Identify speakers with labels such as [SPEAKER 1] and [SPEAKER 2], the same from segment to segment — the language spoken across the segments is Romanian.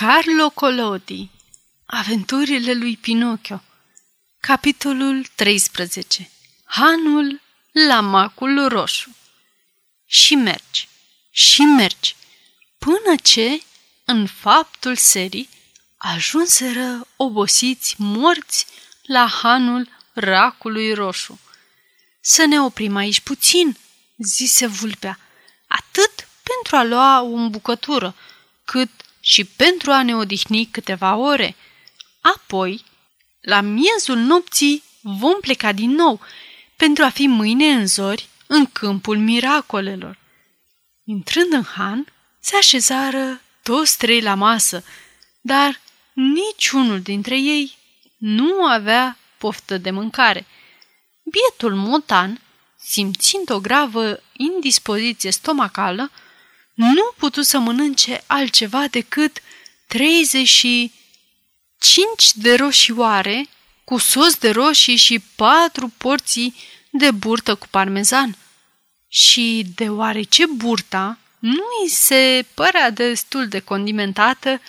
[SPEAKER 1] Carlo Collodi Aventurile lui Pinocchio Capitolul 13 Hanul la macul roșu Și mergi, și mergi, până ce, în faptul serii, ajunseră obosiți morți la hanul racului roșu. Să ne oprim aici puțin, zise vulpea, atât pentru a lua o îmbucătură, cât și pentru a ne odihni câteva ore. Apoi, la miezul nopții, vom pleca din nou pentru a fi mâine în zori în câmpul miracolelor. Intrând în han, se așezară toți trei la masă, dar niciunul dintre ei nu avea poftă de mâncare. Bietul motan, simțind o gravă indispoziție stomacală, nu putu să mănânce altceva decât 35 de roșioare cu sos de roșii și patru porții de burtă cu parmezan. Și deoarece burta nu îi se părea destul de condimentată,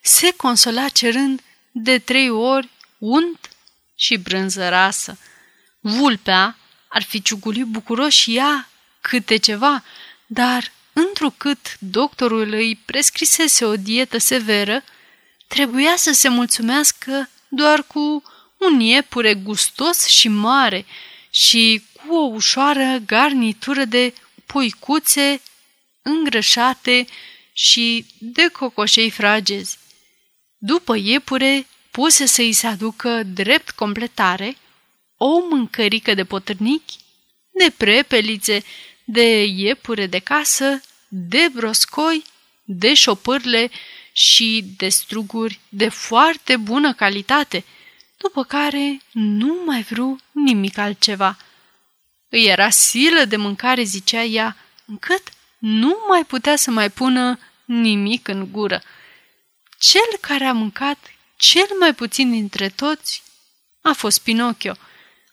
[SPEAKER 1] se consola cerând de trei ori unt și brânză rasă. Vulpea ar fi ciugulit bucuros și ea câte ceva, dar întrucât doctorul îi prescrisese o dietă severă, trebuia să se mulțumească doar cu un iepure gustos și mare și cu o ușoară garnitură de puicuțe îngrășate și de cocoșei fragezi. După iepure, puse să-i se aducă drept completare o mâncărică de potârnichi, de prepelițe, de iepure de casă, de broscoi, de șopârle și de struguri de foarte bună calitate, după care nu mai vreau nimic altceva. Îi era silă de mâncare, zicea ea, încât nu mai putea să mai pună nimic în gură. Cel care a mâncat cel mai puțin dintre toți a fost Pinocchio.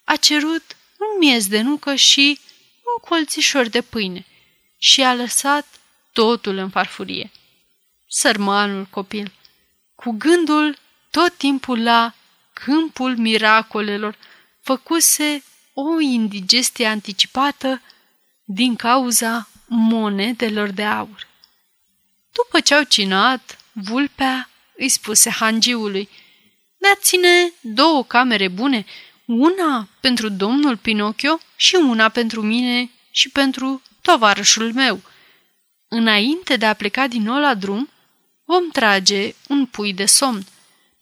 [SPEAKER 1] A cerut un miez de nucă și un colțișor de pâine și a lăsat totul în farfurie. Sărmanul copil, cu gândul tot timpul la câmpul miracolelor, făcuse o indigestie anticipată din cauza monedelor de aur. După ce au cinat, vulpea îi spuse hangiului, dați-ne două camere bune, una pentru domnul Pinocchio și una pentru mine și pentru tovarășul meu. Înainte de a pleca din nou la drum, vom trage un pui de somn.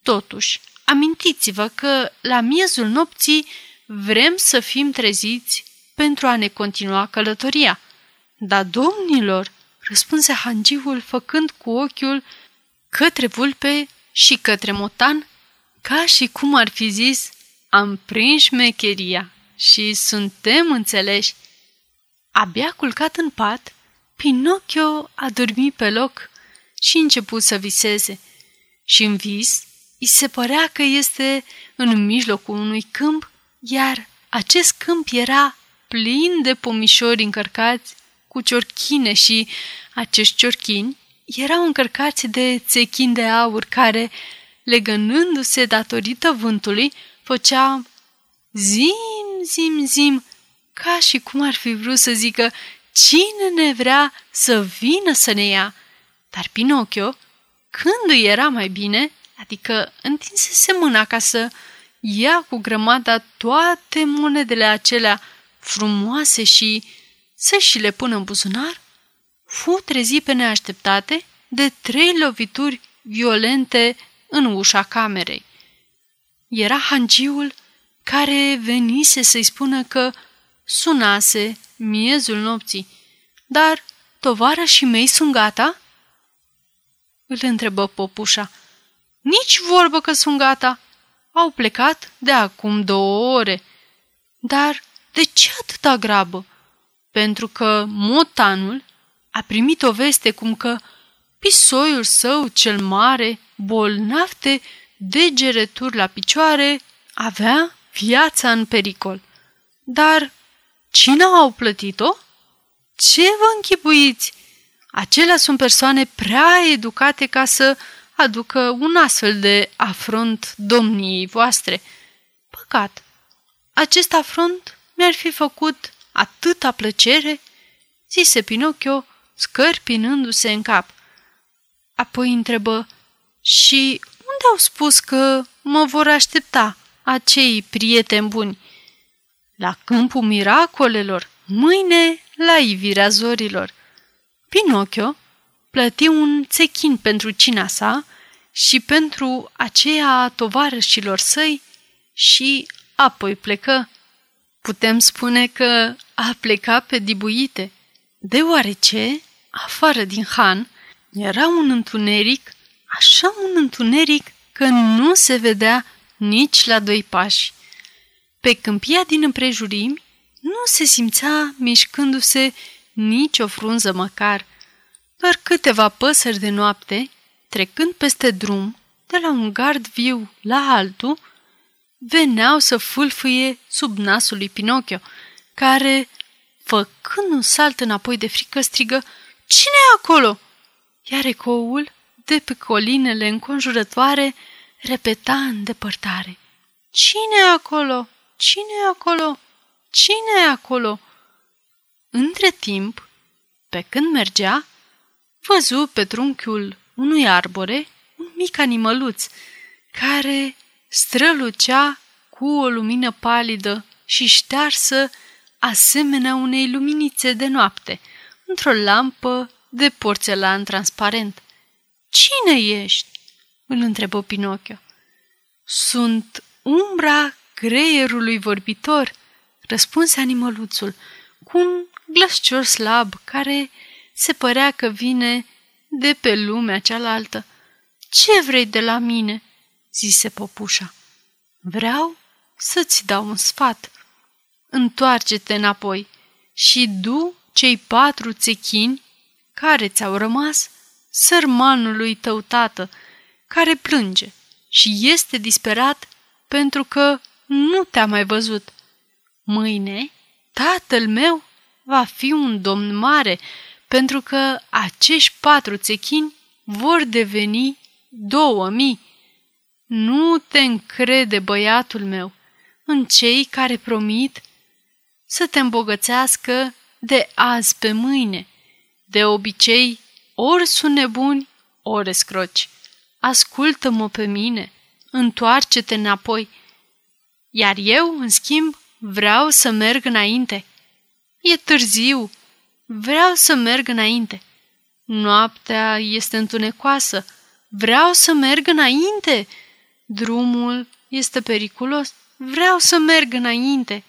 [SPEAKER 1] Totuși, amintiți-vă că la miezul nopții vrem să fim treziți pentru a ne continua călătoria. Da, domnilor, răspunse hangiul făcând cu ochiul către vulpe și către motan, ca și cum ar fi zis, am prins șmecheria și suntem înțeleși. Abia culcat în pat, Pinocchio a dormit pe loc și început să viseze. Și în vis, îi se părea că este în mijlocul unui câmp, iar acest câmp era plin de pomișori încărcați cu ciorchine și acești ciorchini erau încărcați de țechini de aur care, legănându-se datorită vântului, făcea zim, zim, zim, ca și cum ar fi vrut să zică cine ne vrea să vină să ne ia. Dar Pinocchio, când îi era mai bine, adică întinsese mâna ca să ia cu grămada toate monedele acelea frumoase și să și le pună în buzunar, fu trezit pe neașteptate de trei lovituri violente în ușa camerei. Era hangiul care venise să-i spună că sunase miezul nopții. Dar și mei sunt gata?" Îl întrebă popușa. Nici vorbă că sunt gata. Au plecat de acum două ore. Dar de ce atâta grabă? Pentru că motanul a primit o veste cum că pisoiul său cel mare, bolnav de degereturi la picioare, avea viața în pericol. Dar cine au plătit-o? Ce vă închipuiți? Acelea sunt persoane prea educate ca să aducă un astfel de afront domniei voastre. Păcat! Acest afront mi-ar fi făcut atâta plăcere, zise Pinocchio, scărpinându-se în cap. Apoi întrebă, și unde au spus că mă vor aștepta acei prieteni buni? La câmpul miracolelor, mâine la ivirea zorilor. Pinocchio plăti un țechin pentru cina sa și pentru aceea a tovarășilor săi și apoi plecă. Putem spune că a plecat pe dibuite, deoarece, afară din Han, era un întuneric, așa un întuneric că nu se vedea nici la doi pași. Pe câmpia din împrejurimi nu se simțea mișcându-se nici o frunză măcar, doar câteva păsări de noapte, trecând peste drum, de la un gard viu la altul, veneau să fâlfâie sub nasul lui Pinocchio, care, făcând un salt înapoi de frică, strigă Cine e acolo?" Iar ecoul, de pe colinele înconjurătoare, repeta în depărtare. Cine e acolo? Cine e acolo? Cine e acolo?" Între timp, pe când mergea, văzu pe trunchiul unui arbore un mic animăluț care strălucea cu o lumină palidă și ștearsă asemenea unei luminițe de noapte, într-o lampă de porțelan transparent. Cine ești?" îl întrebă Pinocchio. Sunt umbra creierului vorbitor, răspunse animăluțul, cu un glascior slab care se părea că vine de pe lumea cealaltă. Ce vrei de la mine?" zise popușa. Vreau să-ți dau un sfat. Întoarce-te înapoi și du cei patru țechini care ți-au rămas sărmanului tău tată, care plânge și este disperat pentru că nu te-a mai văzut. Mâine, tatăl meu va fi un domn mare, pentru că acești patru țechini vor deveni două mii. Nu te încrede, băiatul meu, în cei care promit să te îmbogățească de azi pe mâine. De obicei, ori sunt nebuni, ori scroci. Ascultă-mă pe mine, întoarce-te înapoi. Iar eu, în schimb, vreau să merg înainte. E târziu, vreau să merg înainte. Noaptea este întunecoasă, vreau să merg înainte. Drumul este periculos, vreau să merg înainte.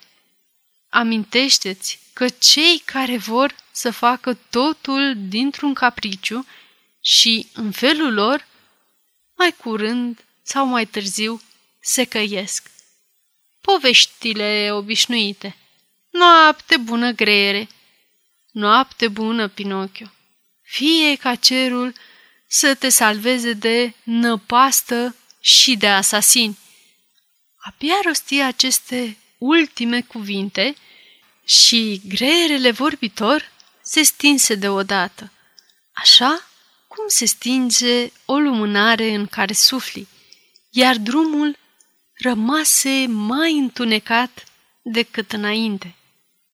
[SPEAKER 1] Amintește-ți că cei care vor să facă totul dintr-un capriciu și, în felul lor, mai curând sau mai târziu se căiesc. Poveștile obișnuite Noapte bună, greiere! Noapte bună, Pinocchio! Fie ca cerul să te salveze de năpastă și de asasini. Abia rosti aceste ultime cuvinte și greierele vorbitor se stinse deodată, așa cum se stinge o lumânare în care sufli, iar drumul rămase mai întunecat decât înainte.